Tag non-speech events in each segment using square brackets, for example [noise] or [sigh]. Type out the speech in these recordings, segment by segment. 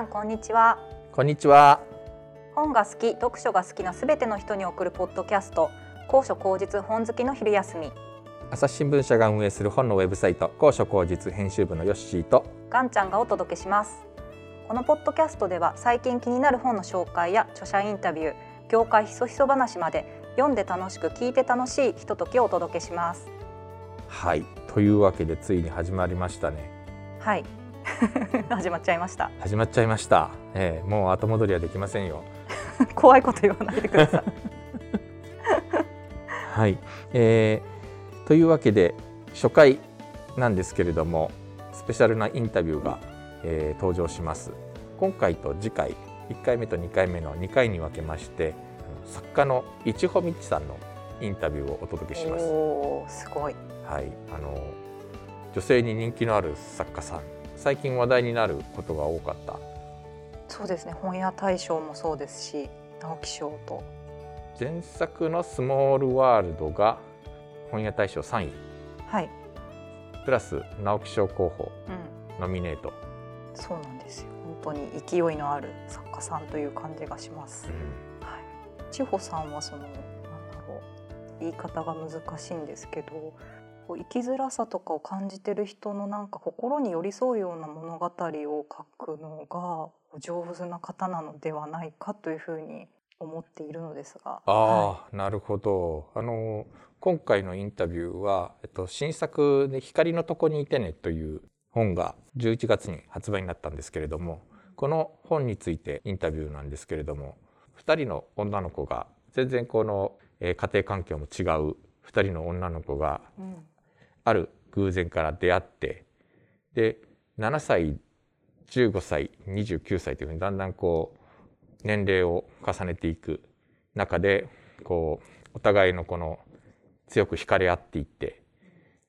さんこんにちは。こんにちは。本が好き読書が好きなすべての人に送るポッドキャスト高所高実本好きの昼休み。朝日新聞社が運営する本のウェブサイト高所高実編集部のヨッシーとガンちゃんがお届けします。このポッドキャストでは最近気になる本の紹介や著者インタビュー業界ひそひそ話まで読んで楽しく聞いて楽しいひとときをお届けします。はい。というわけでついに始まりましたね。はい [laughs] 始まっちゃいました。始まっちゃいました、えー、もう後戻りはできませんよ。[laughs] 怖いこと言わないでください。[laughs] はい、えー、というわけで初回なんですけれどもスペシャルなインタビューが、えー、登場します。今回と次回1回目と2回目の2回に分けまして作家の市穂道さんのインタビューをお届けします。おすごい。はい、あの女性に人気のある作家さん、最近話題になることが多かった。そうですね。本屋大賞もそうですし、直木賞と。前作のスモールワールドが本屋大賞3位。はい。プラス直木賞候補、うん、ノミネート。そうなんですよ。本当に勢いのある作家さんという感じがします。うん、はい。千穂さんはそのなんだろう言い方が難しいんですけどこう生きづらさとかを感じてる人のなんか心に寄り添うような物語を書くのが上手な方なのではないかというふうに思っているのですが。ああ、はい、なるほど。あの今回のインタビューは、えっと、新作で「光のとこにいてね」という本が11月に発売になったんですけれどもこの本についてインタビューなんですけれども2人の女の子が全然この、えー、家庭環境も違う2人の女の子がある偶然から出会ってで7歳15歳29歳というふうにだんだんこう年齢を重ねていく中でこうお互いのこの強く惹かれ合っていって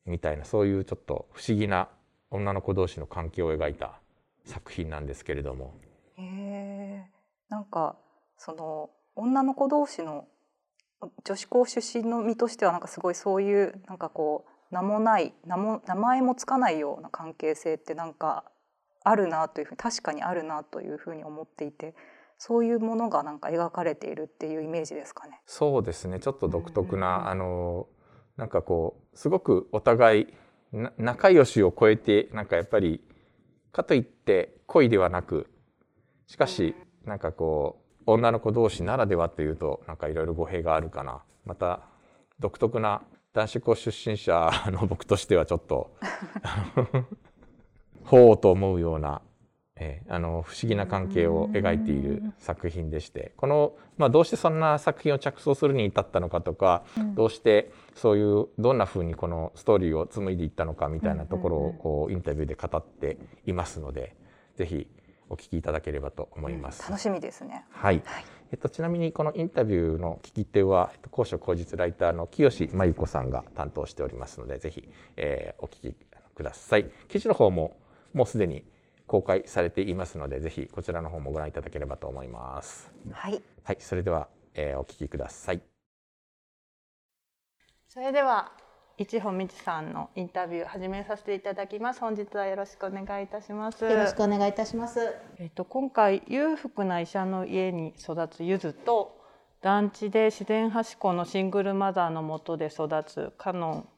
みたいなそういうちょっと不思議な女の子同士の関係を描いた作品なんですけれども。へえなんかその女の子同士の女子校出身の身としてはなんかすごいそういうなんかこう名もない名も名前もつかないような関係性ってなんかあるなというふうに確かにあるなというふうに思っていてそういうものがなんか描かれているっていうイメージですかね。そうですね。ちょっと独特な、あのなんかこうすごくお互い仲良しを超えてなんかやっぱりかといって恋ではなくしかしなんかこう女の子同士ならではっていうとなんかいろいろ語弊があるかな。また独特な男子校出身者の [laughs] 僕としてはちょっと [laughs] ほうと思うような、えー、あの不思議な関係を描いている作品でしてこの、まあ、どうしてそんな作品を着想するに至ったのかとか、うん、どうしてそういうどんなふうにこのストーリーを紡いでいったのかみたいなところをこうインタビューで語っていますのでぜひお聞きいただければと思います。うん、楽しみですね。はい。はい、えっとちなみにこのインタビューの聞き手は、えっと、高所高実ライターの清真由子さんが担当しておりますので、ぜひ、えー、お聞きください。記事の方ももうすでに公開されていますので、ぜひこちらの方もご覧いただければと思います。はい。はい。それでは、えー、お聞きください。それでは一穂美智さんのインタビュー始めさせていただきます。本日はよろしくお願いいたします。よろしくお願いいたします。えっと今回裕福な医者の家に育つゆずと団地で自然端校のシングルマザーのもとで育つカノン。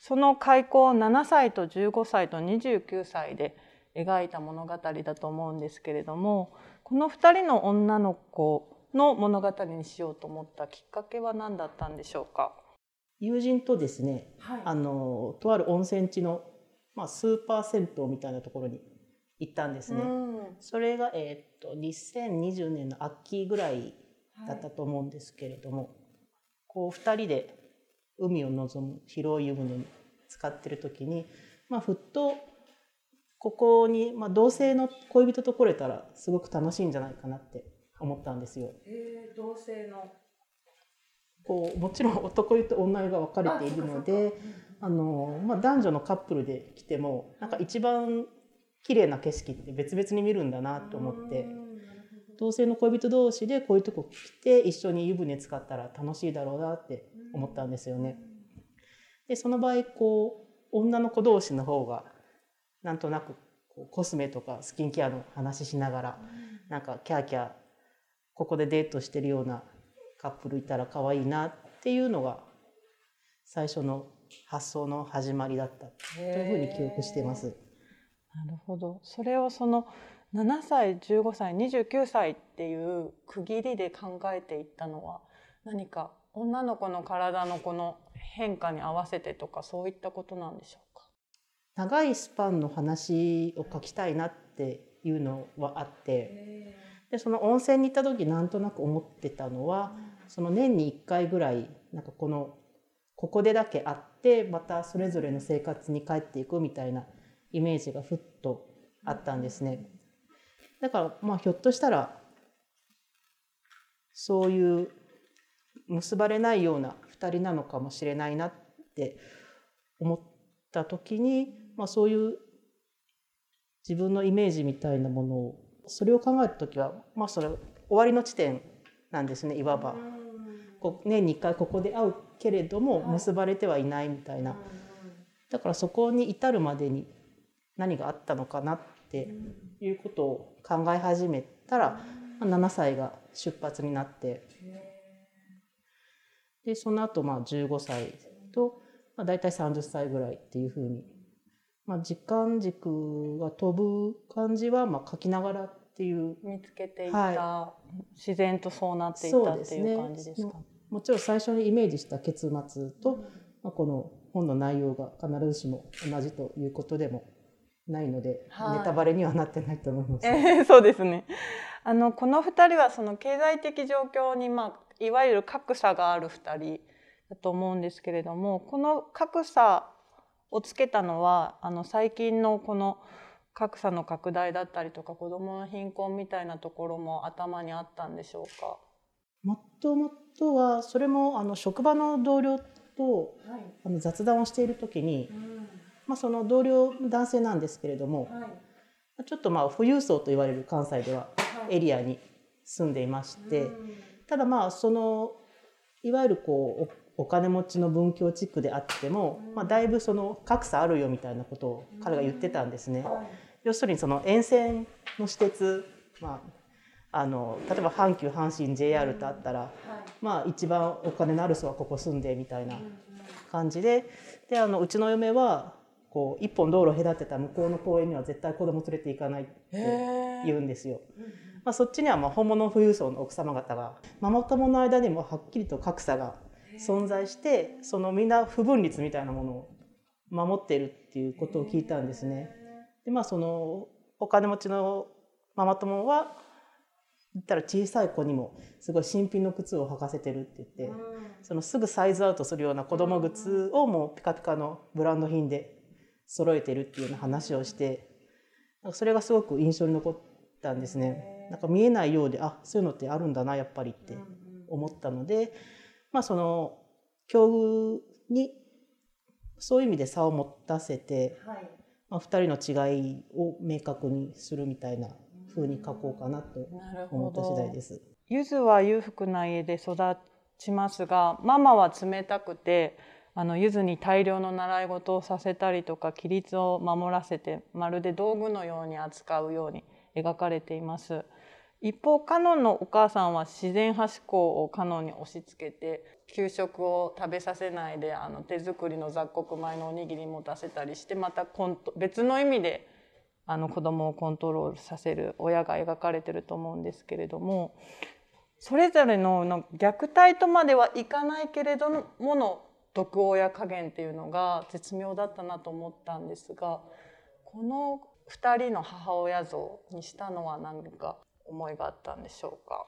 その開校を7歳と15歳と29歳で描いた物語だと思うんですけれども、この2人の女の子の物語にしようと思ったきっかけは何だったんでしょうか？友人とですね、はい、あのとある温泉地の、まあ、スーパー銭湯みたいなところに行ったんですね。それが、えー、っと2020年の秋ぐらいだったと思うんですけれども、はい、こう2人で海を望む広い湯船に使ってる時に、まあ、ふっとここに、まあ、同性の恋人と来れたらすごく楽しいんじゃないかなって思ったんですよ。えー、同性のこうもちろん男湯と女湯が分かれているのであの、まあ、男女のカップルで来てもなんか一番綺麗な景色って別々に見るんだなと思って同性の恋人同士でこういうとこ来て一緒に湯船使ったら楽しいだろうなって思ったんですよね。でその場合こう女の子同士の方がなんとなくコスメとかスキンケアの話しながら、なんかキャーキャーここでデートしてるようなカップルいたら可愛いなっていうのが最初の発想の始まりだったというふうに記憶しています。なるほど。それをその7歳15歳29歳っていう区切りで考えていったのは何か女の子の体のこの変化に合わせてとかそういったことなんでしょうか？長いスパンの話を書きたいなっていうのはあって。でその温泉に行った時なんとなく思ってたのはその年に1回ぐらいなんかこのここでだけ会ってまたそれぞれの生活に帰っていくみたいなイメージがふっとあったんですね。だからまあひょっとしたらそういう結ばれないような2人なのかもしれないなって思った時に、まあ、そういう自分のイメージみたいなものをそれを考えた時は、まあ、それ終わりの地点なんですねいわば。こう年に1回ここで会うけれども結ばれてはいないみたいな。だからそこに至るまでに何があったのかなっていうことを考え始めたら、7歳が出発になって。でその後まあ15歳と、まあ、大体30歳ぐらいっていうふうに、まあ、時間軸が飛ぶ感じはまあ書きながらっていう見つけていった、はい、自然とそうなっていったっていう感じですか、ね、もちろん最初にイメージした結末と、まあ、この本の内容が必ずしも同じということでもないので、はい、ネタバレにはなってないと思います。えー、そうですね。あのこの2人はその経済的状況に、まあ、いわゆる格差がある2人だと思うんですけれどもこの格差をつけたのはあの最近のこの格差の拡大だったりとか子どもの貧困みたいなところも頭にあったんでしょうか？もともとはそれもあの職場の同僚と、はい、あの雑談をしている時に、うん、まあ、その同僚男性なんですけれども、はい、ちょっとまあ富裕層と言われる関西ではエリアに住んでいまして、ただまあそのいわゆるこうお金持ちの文教地区であっても、まあ、だいぶその格差あるよみたいなことを彼が言ってたんですね。要するにその沿線の私鉄、まあ、あの例えば阪急阪神 JR とあったら、まあ、一番お金のある人はここ住んでみたいな感じでであのうちの嫁はこう一本道路隔てた向こうの公園には絶対子供連れて行かないって言うんですよ。まあ、そっちにはまあ本物富裕層の奥様方がママ友の間にもはっきりと格差が存在してそのみんな不分率みたいなものを守っているっていうことを聞いたんですね。でまあそのお金持ちのママ友は言ったら小さい子にもすごい新品の靴を履かせてるって言ってそのすぐサイズアウトするような子供靴をもうピカピカのブランド品で揃えてるっていうような話をしてそれがすごく印象に残ったんですね。なんか見えないようであそういうのってあるんだなやっぱりって思ったので、まあ、その境遇にそういう意味で差を持たせて、はい、まあ、2人の違いを明確にするみたいな風に書こうかなと思った次第です。ゆずは裕福な家で育ちますがママは冷たくてあのゆずに大量の習い事をさせたりとか規律を守らせてまるで道具のように扱うように描かれています。一方カノンのお母さんは自然派思考をカノンに押し付けて給食を食べさせないであの手作りの雑穀米のおにぎり持たせたりしてまたコント別の意味であの子供をコントロールさせる親が描かれてると思うんですけれどもそれぞれの虐待とまではいかないけれどもの毒親加減っていうのが絶妙だったなと思ったんですがこの2人の母親像にしたのは何か思いがあったんでしょうか？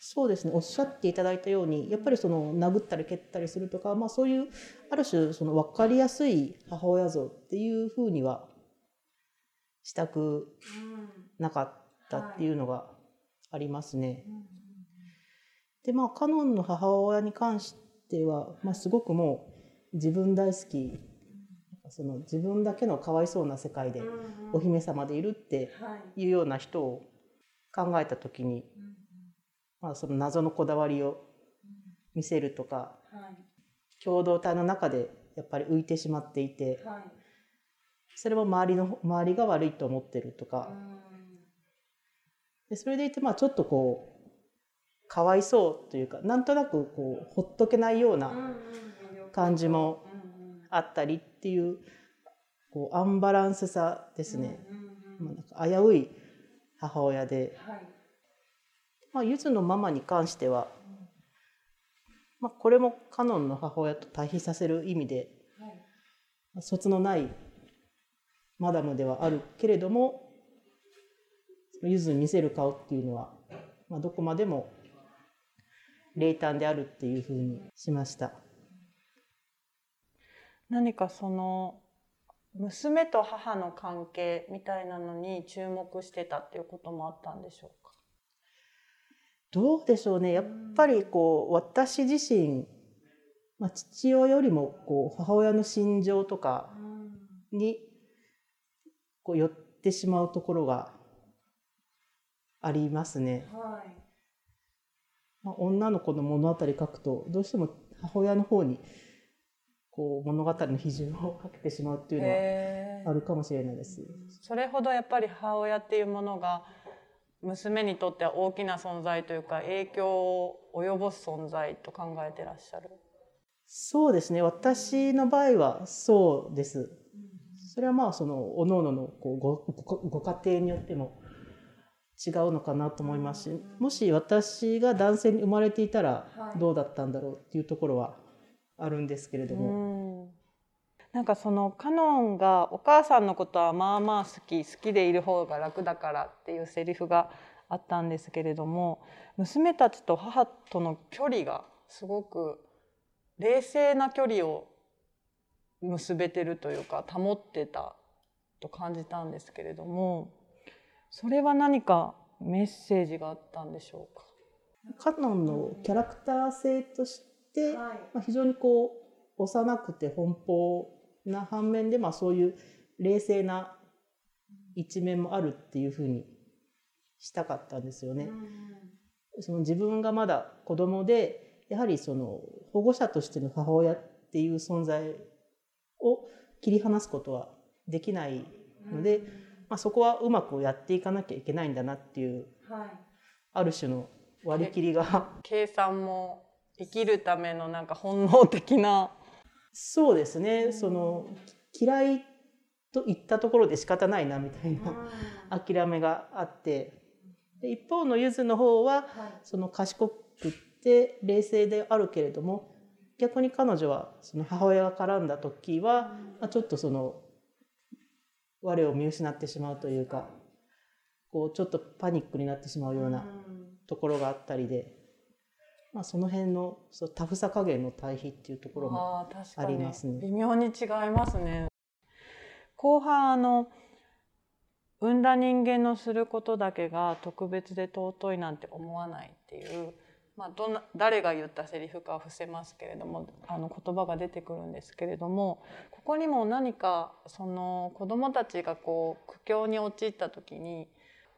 そうですね。おっしゃっていただいたようにやっぱりその殴ったり蹴ったりするとか、まあ、そういうある種その分かりやすい母親像っていうふうにはしたくなかったっていうのがありますね。でまあカノンの母親に関しては、まあ、すごくもう自分大好き。その自分だけのかわいそうな世界でお姫様でいるっていうような人を考えた時に、まあ、その謎のこだわりを見せるとか、共同体の中でやっぱり浮いてしまっていて、それも周りの周りが悪いと思ってるとか、でそれでいてまあちょっとこうかわいそうというかなんとなくこうほっとけないような感じもあったりっていうこうアンバランスさですね、まあ、なんか危うい母親で、まあ、ゆずのママに関しては、まあ、これもカノンの母親と対比させる意味で、卒のないマダムではあるけれどもゆずに見せる顔っていうのは、まあ、どこまでも冷淡であるっていうふうにしました。何かその娘と母の関係みたいなのに注目してたっていうこともあったんでしょうか？どうでしょうね。やっぱりこう私自身、まあ、父親よりもこう母親の心情とかにこう寄ってしまうところがありますね。はい、まあ、女の子の物語書くとどうしても母親の方にこう物語の比重をかけてしまうっていうのはあるかもしれないです。それほどやっぱり母親っていうものが娘にとっては大きな存在というか影響を及ぼす存在と考えてらっしゃる？そうですね私の場合はそうです。それはまあその各々のこうごご家庭によっても違うのかなと思いますしもし私が男性に生まれていたらどうだったんだろうっていうところはあるんですけれども。なんかそのカノンがお母さんのことはまあまあ好き好きでいる方が楽だからっていうセリフがあったんですけれども娘たちと母との距離がすごく冷静な距離を結べてるというか保ってたと感じたんですけれどもそれは何かメッセージがあったんでしょうか？カノンのキャラクター性として、まあ、非常にこう幼くて奔放な反面で、まあ、そういう冷静な一面もあるっていうふうにしたかったんですよね。その自分がまだ子供でやはりその保護者としての母親っていう存在を切り離すことはできないので、まあ、そこはうまくやっていかなきゃいけないんだなっていう、はい、ある種の割り切りが。[laughs] 計算も生きるためのなんか本能的な。そうですね、その嫌いと言ったところで仕方ないなみたいな諦めがあって。で一方のゆずの方はその賢くって冷静であるけれども逆に彼女はその母親が絡んだ時は、まあ、ちょっとその我を見失ってしまうというかこうちょっとパニックになってしまうようなところがあったりで、まあ、その辺のそのタフさ加減の対比っていうところもありますね。微妙に違いますね。後半あの産んだ人間のすることだけが特別で尊いなんて思わないっていうまあ、どな誰が言ったセリフかは伏せますけれどもあの言葉が出てくるんですけれどもここにも何かその子どもたちがこう苦境に陥った時に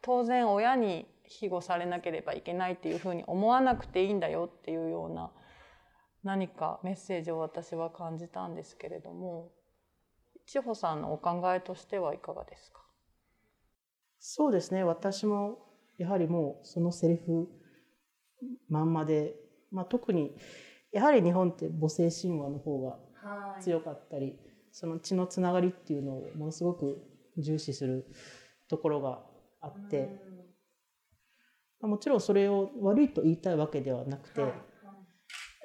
当然親に庇護されなければいけないっていうふうに思わなくていいんだよっていうような何かメッセージを私は感じたんですけれども千穂さんのお考えとしてはいかがですか？そうですね。私もやはりもうそのセリフまんまで、まあ、特にやはり日本って母性神話の方が強かったり、はい、その血のつながりっていうのをものすごく重視するところがあって、うん、もちろんそれを悪いと言いたいわけではなくて、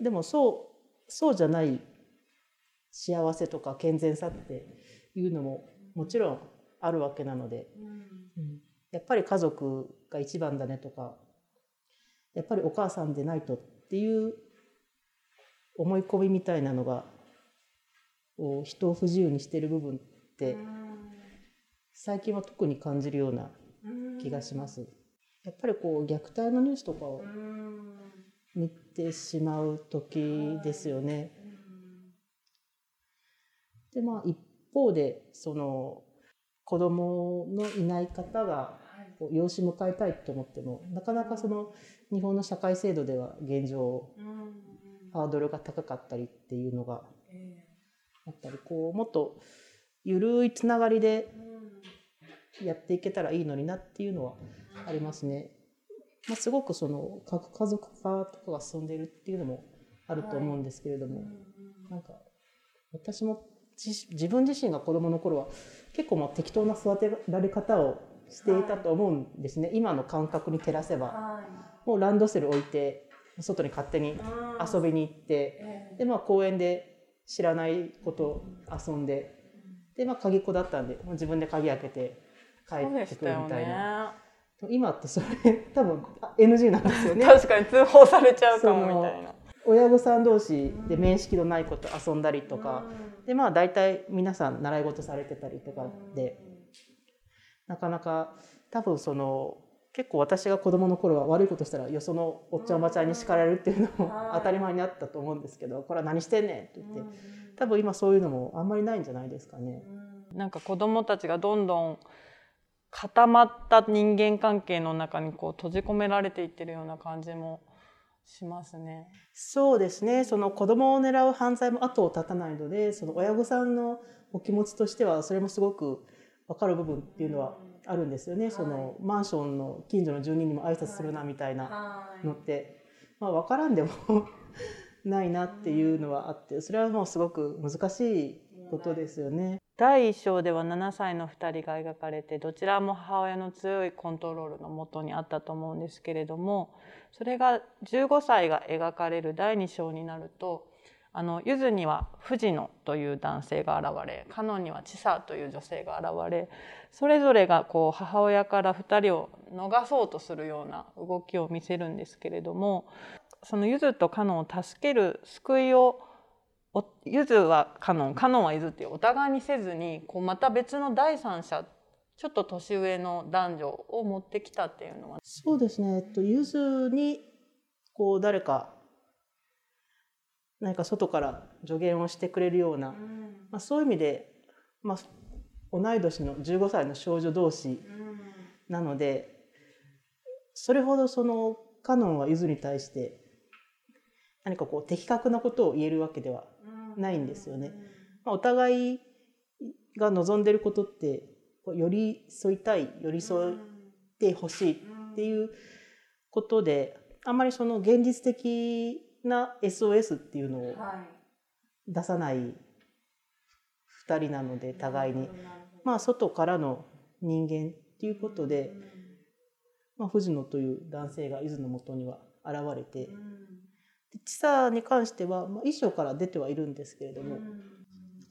でもそうそうじゃない幸せとか健全さっていうのももちろんあるわけなので、うん、やっぱり家族が一番だねとかやっぱりお母さんでないとっていう思い込みみたいなのが人を不自由にしてる部分って最近は特に感じるような気がします。やっぱりこう虐待のニュースとかを見てしまう時ですよね。でまあ一方でその子供のいない方が養子迎えたいと思ってもなかなかその日本の社会制度では現状、ハードルが高かったりっていうのがあったりこうもっとゆるいつながりでやっていけたらいいのになっていうのはありますね。まあ、すごくその核家族化とかが進んでいるっていうのもあると思うんですけれども、なんか私も自分自身が子供の頃は結構もう適当な育てられ方をしていたと思うんですね、今の感覚に照らせば、もうランドセル置いて外に勝手に遊びに行って、でまあ公園で知らないこと遊んででまあ鍵っ子だったんで自分で鍵開けて帰ってくるみたいな。今ってそれ多分 NG なんですよね。確かに通報されちゃうかもみたいな。親御さん同士で面識のない子と遊んだりとか、でまあ大体皆さん習い事されてたりとかで、なかなか多分その結構私が子供の頃は悪いことしたらよそのおっちゃんおばちゃんに叱られるっていうのも当たり前にあったと思うんですけどこれは何してんねんって言って多分今そういうのもあんまりないんじゃないですかね。なんか子供たちがどんどん固まった人間関係の中にこう閉じ込められていってるような感じもしますね。そうですね。その子供を狙う犯罪も後を絶たないので、その親御さんのお気持ちとしてはそれもすごく分かる部分っていうのはあるんですよね、はい、そのマンションの近所の住人にも挨拶するなみたいなのって、まあ、分からんでもないなっていうのはあってそれはもうすごく難しいことですよね。第1章では7歳の2人が描かれてどちらも母親の強いコントロールのもとにあったと思うんですけれどもそれが15歳が描かれる第2章になるとあのゆずには藤野という男性が現れカノンには千佐という女性が現れそれぞれがこう母親から2人を逃そうとするような動きを見せるんですけれどもそのゆずとカノンを助ける救いをゆずはカノン。カノンはゆずっていう。お互いにせずにこうまた別の第三者ちょっと年上の男女を持ってきたっていうのは。そうですね、えっと、ゆずにこう誰か何か外から助言をしてくれるような、まあ、そういう意味で、まあ、同い年の15歳の少女同士なのでそれほどそのカノンはゆずに対して何かこう的確なことを言えるわけではないんですよね。まあ、お互いが望んでることって寄り添いたい寄り添ってほしいっていうことであんまりその現実的な SOS っていうのを出さない2人なので互いに。まあ外からの人間っていうことで、まあ、藤野という男性が伊豆のもとには現れて千佐に関しては、まあ、衣装から出てはいるんですけれども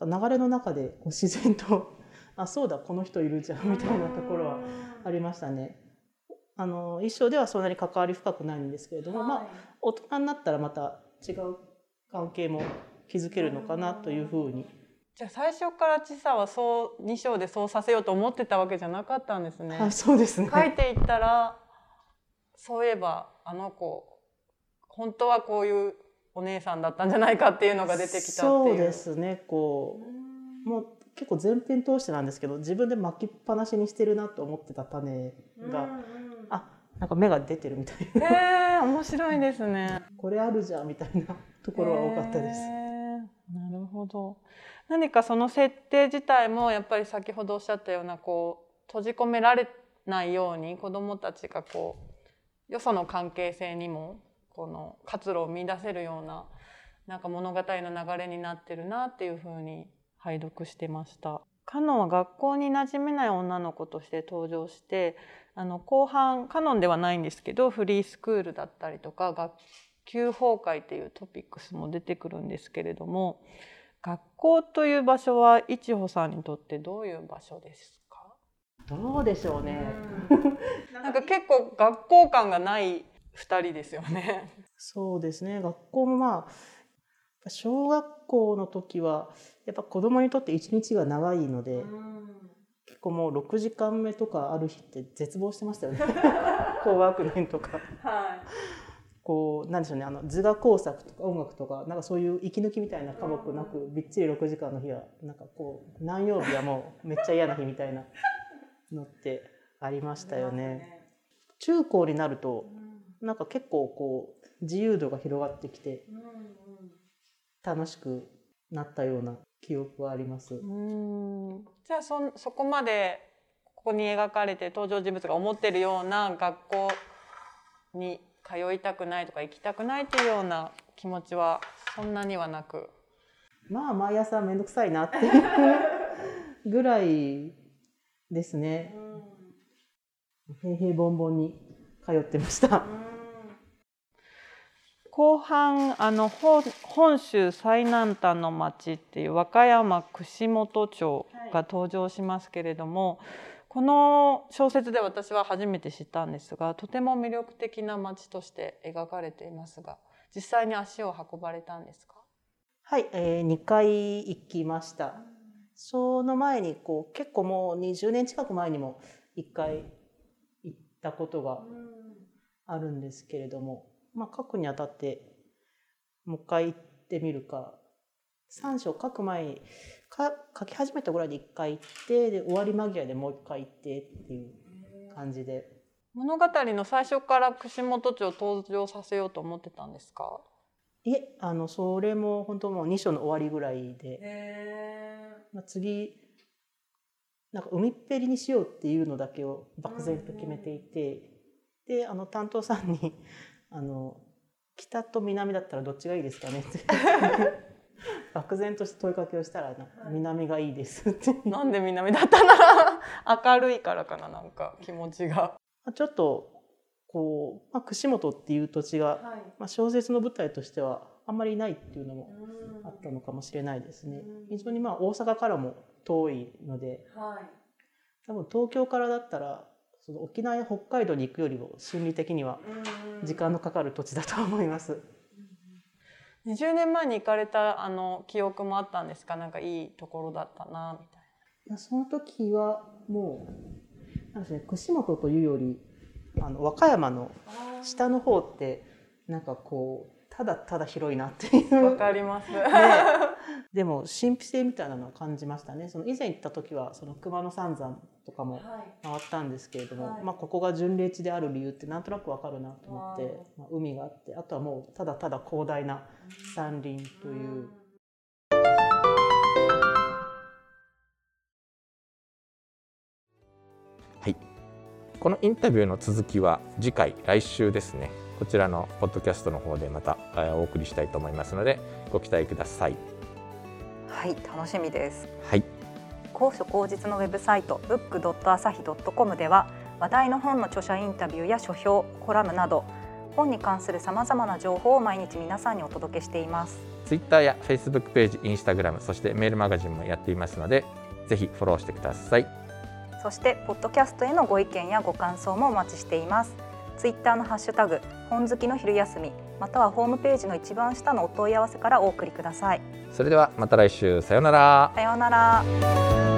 流れの中でこう自然と [laughs] あそうだこの人いるじゃんみたいなところはありましたね。あの一生ではそんなに関わり深くないんですけれども、はい、まあ大人になったらまた違う関係も築けるのかなというふうに。じゃあ最初から千佐はそう2章でそうさせようと思ってたわけじゃなかったんですね。はい、そうですね。書いていったらそういえばあの子本当はこういうお姉さんだったんじゃないかっていうのが出てきたっていう。そうですね。こうもう結構前編通してなんですけど自分で巻きっぱなしにしてるなと思ってた種が、あなんか芽が出てるみたいな。へえ面白いですね。これあるじゃんみたいなところは多かったです。なるほど。何かその設定自体もやっぱり先ほどおっしゃったようなこう閉じ込められないように子どもたちがこうよその関係性にもこの活路を見出せるようななんか物語の流れになってるなっていうふうに拝読してました。カノンは学校に馴染めない女の子として登場してあの後半カノンではないんですけどフリースクールだったりとか学級崩壊っていうトピックスも出てくるんですけれども学校という場所はいちほさんにとってどういう場所ですか？どうでしょうね、うん、なんか結構学校感がない2人ですよね。そうですね。学校もまあ小学校の時はやっぱ子供にとって一日が長いので、結構もう6時間目とかある日って絶望してましたよね。[laughs] 高学年とか。はい。こうなんでしょうね。あの図画工作とか音楽とかなんかそういう息抜きみたいな科目なくびっちり6時間の日はなんかこう何曜日はもうめっちゃ嫌な日みたいなのってありましたよね。中高になるとなんか結構こう自由度が広がってきて楽しくなったような記憶はあります。うんじゃあそそこまでここに描かれて登場人物が思ってるような学校に通いたくないとか行きたくないっていうような気持ちはそんなにはなく？まあ毎朝面倒くさいなっていうぐらいですね。平々凡々に通ってました。後半あの本州最南端の町っていう和歌山串本町が登場しますけれども、はい、この小説で私は初めて知ったんですがとても魅力的な町として描かれていますが実際に足を運ばれたんですか？はい、えー、2回行きました。その前にこう結構もう20年近く前にも1回行ったことがあるんですけれども、まあ、書くにあたってもう一回行ってみるか。3章書く前にか書き始めたぐらいで1回行ってで終わり間際でもう1回行ってっていう感じで。物語の最初から串本町を登場させようと思ってたんですか？いえあのそれも本当もう2章の終わりぐらいで、まあ、次なんか海っぺりにしようっていうのだけを漠然と決めていて、であの担当さんにあの北と南だったらどっちがいいですかねって。[laughs] 漠然として問いかけをしたら南がいいですって。なんで南だったな明るいからかななんか気持ちが。ちょっとこう、まあ、串本っていう土地が、はい、まあ、小説の舞台としてはあんまりないっていうのもあったのかもしれないですね。非常にまあ大阪からも遠いので、はい、多分東京からだったらその沖縄や北海道に行くよりも心理的には時間のかかる土地だと思います。20年前に行かれたあの記憶もあったんですか？なんかいいところだったなみたいな。いやその時はもうなんですね串本というよりあの和歌山の下の方ってなんかこうただただ広いなっていう。わかります、ね、でも神秘性みたいなのを感じましたね。その以前行った時はその熊野三山とかも回ったんですけれども、はい、まあ、ここが巡礼地である理由ってなんとなくわかるなと思って、まあ、海があってあとはもうただただ広大な山林という。はい。このインタビューの続きは次回来週ですね。こちらのポッドキャストの方でまたお送りしたいと思いますのでご期待ください。はい楽しみです。はい高所高実のウェブサイト book.asahi.com では話題の本の著者インタビューや書評コラムなど本に関するさまざまな情報を毎日皆さんにお届けしています。ツイッターやフェイスブックページインスタグラムそしてメールマガジンもやっていますのでぜひフォローしてください。そしてポッドキャストへのご意見やご感想もお待ちしています。ツイッターのハッシュタグ本好きの昼休みまたはホームページの一番下のお問い合わせからお送りください。それではまた来週。さようなら。さようなら